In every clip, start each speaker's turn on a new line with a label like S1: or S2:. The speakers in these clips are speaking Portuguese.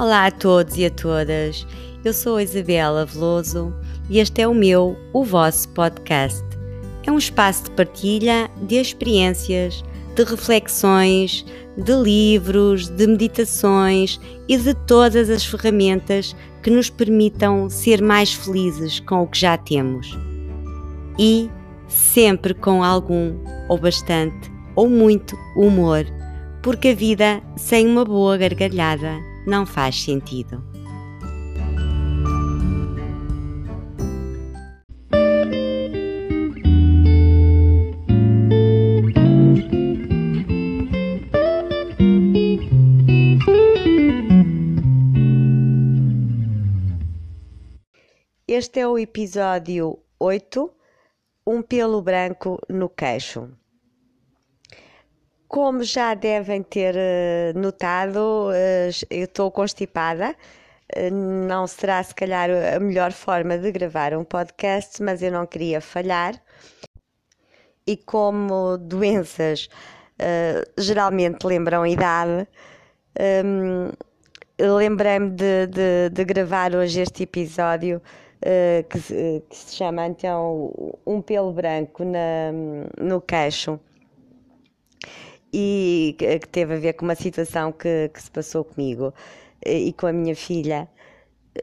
S1: Olá a todos e a todas. Eu sou a Isabela Veloso e este é o meu, o vosso podcast. É um espaço de partilha de experiências, de reflexões, de livros, de meditações e de todas as ferramentas que nos permitam ser mais felizes com o que já temos. E sempre com algum, ou bastante, ou muito humor, porque a vida sem uma boa gargalhada não faz sentido. Este é o episódio 8, um pelo branco no queixo. Como já devem ter uh, notado, uh, eu estou constipada. Uh, não será, se calhar, a melhor forma de gravar um podcast, mas eu não queria falhar. E como doenças geralmente lembram idade, um, lembrei-me de, de, de, gravar hoje este episódio que, que, se chama então Um Pelo Branco na, no Queixo e que teve a ver com uma situação que, que se passou comigo eh, e com a minha filha.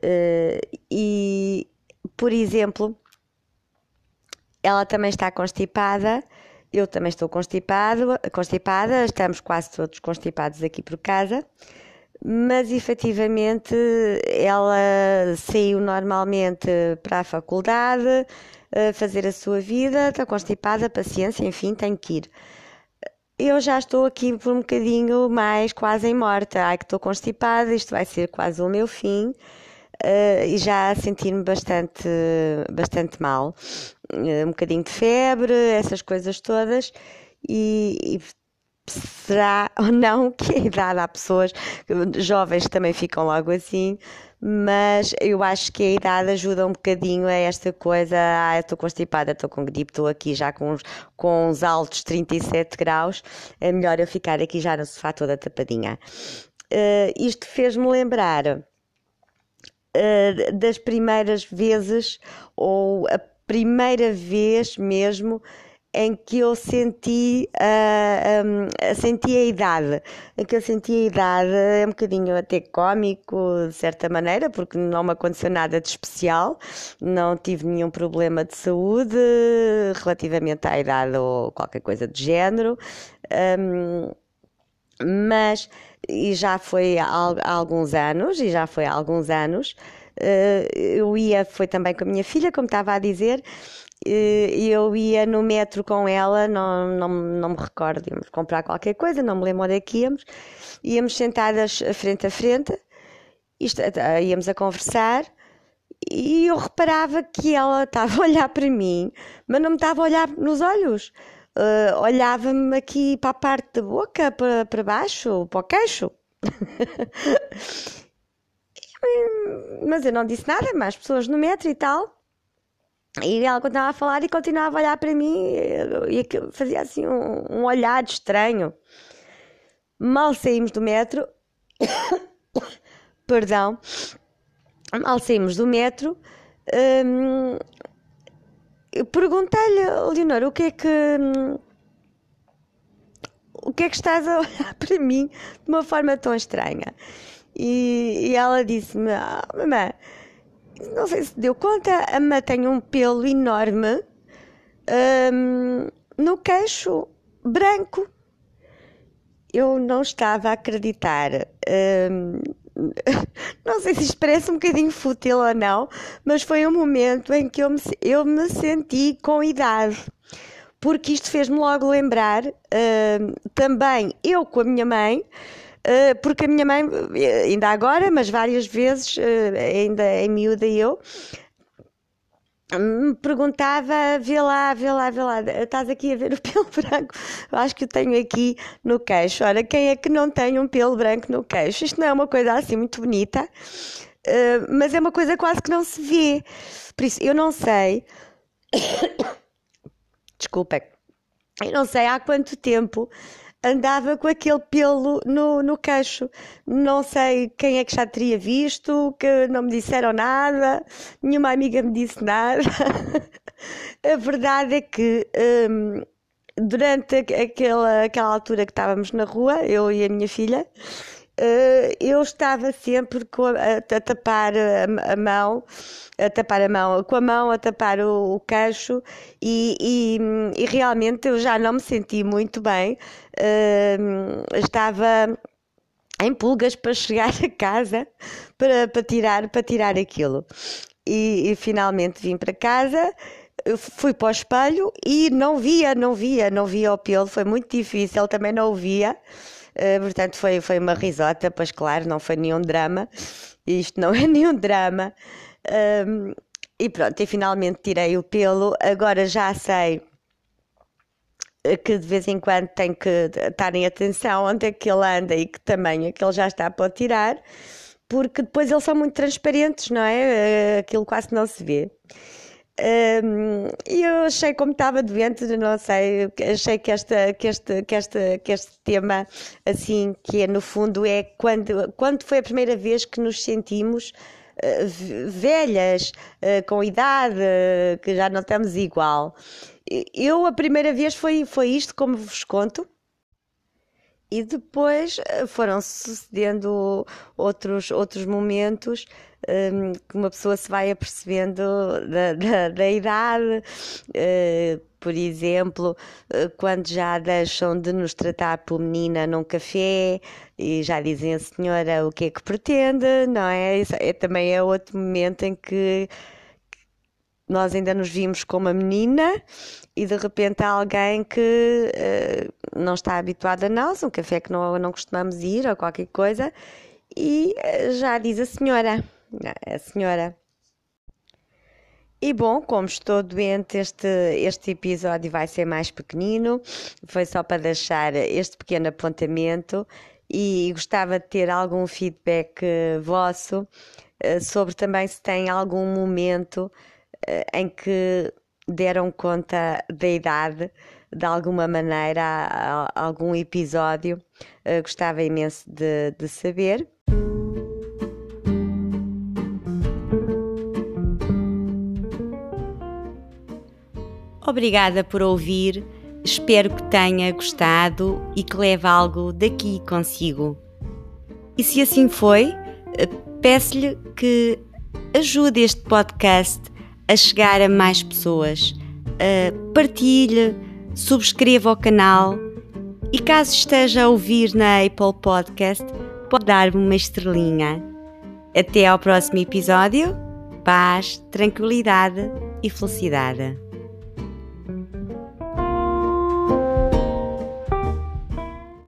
S1: Eh, e, por exemplo, ela também está constipada, eu também estou constipado, constipada, estamos quase todos constipados aqui por casa, mas efetivamente ela saiu normalmente para a faculdade, a fazer a sua vida, está constipada, paciência, enfim, tem que ir eu já estou aqui por um bocadinho mais quase em morta. Ai, que estou constipada, isto vai ser quase o meu fim. Uh, e já a sentir-me bastante, bastante mal. Uh, um bocadinho de febre, essas coisas todas. E, e será ou não que a idade há pessoas jovens que também ficam logo assim, mas eu acho que a idade ajuda um bocadinho a esta coisa. Ah, estou constipada, estou com gripe, estou aqui já com uns, com uns altos 37 graus. É melhor eu ficar aqui já no sofá toda tapadinha. Uh, isto fez-me lembrar uh, das primeiras vezes, ou a primeira vez mesmo em que eu senti, uh, um, senti a idade, em que eu senti a idade, é um bocadinho até cómico, de certa maneira, porque não me aconteceu nada de especial, não tive nenhum problema de saúde relativamente à idade ou qualquer coisa do género, um, mas, e já foi há, há alguns anos, e já foi há alguns anos, uh, eu ia, foi também com a minha filha, como estava a dizer, eu ia no metro com ela, não, não, não me recordo, íamos comprar qualquer coisa, não me lembro onde é que íamos, íamos sentadas frente a frente, isto, eh, íamos a conversar e eu reparava que ela estava a olhar para mim, mas não me estava a olhar nos olhos. Uh, olhava-me aqui para a parte da boca, para, para baixo, para o queixo. mas eu não disse nada, mas as pessoas no metro e tal. E ela continuava a falar e continuava a olhar para mim e fazia assim um, um olhar estranho. Mal saímos do metro, perdão, mal saímos do metro, hum, perguntei-lhe, Leonor, o que é que. Hum, o que é que estás a olhar para mim de uma forma tão estranha? E, e ela disse-me, ah, mamãe não sei se deu conta, a Má tem um pelo enorme um, no queixo branco. Eu não estava a acreditar. Um, não sei se isto parece um bocadinho fútil ou não, mas foi um momento em que eu me, eu me senti com idade. Porque isto fez-me logo lembrar uh, também eu com a minha mãe, porque a minha mãe, eh, ainda agora, mas várias vezes, eh, ainda em miúda eu, me perguntava, vê lá, vê lá, vê lá, estás aqui a ver o pelo branco? Eu acho que eu tenho aqui no queixo. Ora, quem é que não tem um pelo branco no queixo? Isto não é uma coisa assim muito bonita, mas é uma coisa quase que não se vê. Por isso, eu não sei. Desculpa, eu não sei há quanto tempo andava com aquele pelo no, no queixo. Não sei quem é que já teria visto, que não me disseram nada, nenhuma amiga me disse nada. a verdade é que. Hum, durante aquela, aquela altura que estávamos na rua, eu e a minha filha, eu estava sempre a, a tapar a, a, mão, a tapar a mão, com a mão a tapar o, o queixo e, e, e, realmente eu já não me senti muito bem. Uh, estava em pulgas para chegar a casa para, para, tirar, para tirar aquilo. E, e finalmente vim para casa fui para o espelho e não via, não via, não via o pelo, foi muito difícil, ele também não o via. Uh, portanto, foi, foi uma risota, pois claro, não foi nenhum drama. Isto não é nenhum drama. Um, e pronto, e finalmente tirei o pelo. Agora já sei que de vez em quando tem que estar em atenção onde é que ele anda e que tamanho é que ele já está para tirar, porque depois eles são muito transparentes, não é? Aquilo quase não se vê. E eu achei como estava doente, não sei, achei que, esta, que, este, que, este, que este tema, assim, que é no fundo, é quando, quando foi a primeira vez que nos sentimos uh, velhas, uh, com idade, que já não estamos igual. Eu, a primeira vez foi, foi isto, como vos conto. E depois foram sucedendo outros, outros momentos um, que uma pessoa se vai apercebendo da, da, da idade. Uh, por exemplo, uh, quando já deixam de nos tratar por menina num café e já dizem a senhora o que é que pretende, não é? Isso é também é outro momento em que nós ainda nos vimos como a menina e de repente há alguém que uh, não está habituado a nós, um café que não, não costumamos ir ou qualquer coisa, e uh, já diz a senhora a senhora. E bom, como estou doente, este, este episódio vai ser mais pequenino. Foi só para deixar este pequeno apontamento e gostava de ter algum feedback uh, vosso sobre também se tem algum momento em que deram conta da idade de alguma maneira, a, algum episódio. gostava imenso de, de saber. Obrigada por ouvir, espero que tenha gostado e que leve algo daqui consigo. E se assim foi, peço-lhe que ajude este podcast a chegar a mais pessoas. partilhe, subscreva o canal e caso esteja a ouvir na Apple Podcast, pode dar-me uma estrelinha. Até ao próximo episódio. Paz, tranquilidade e felicidade.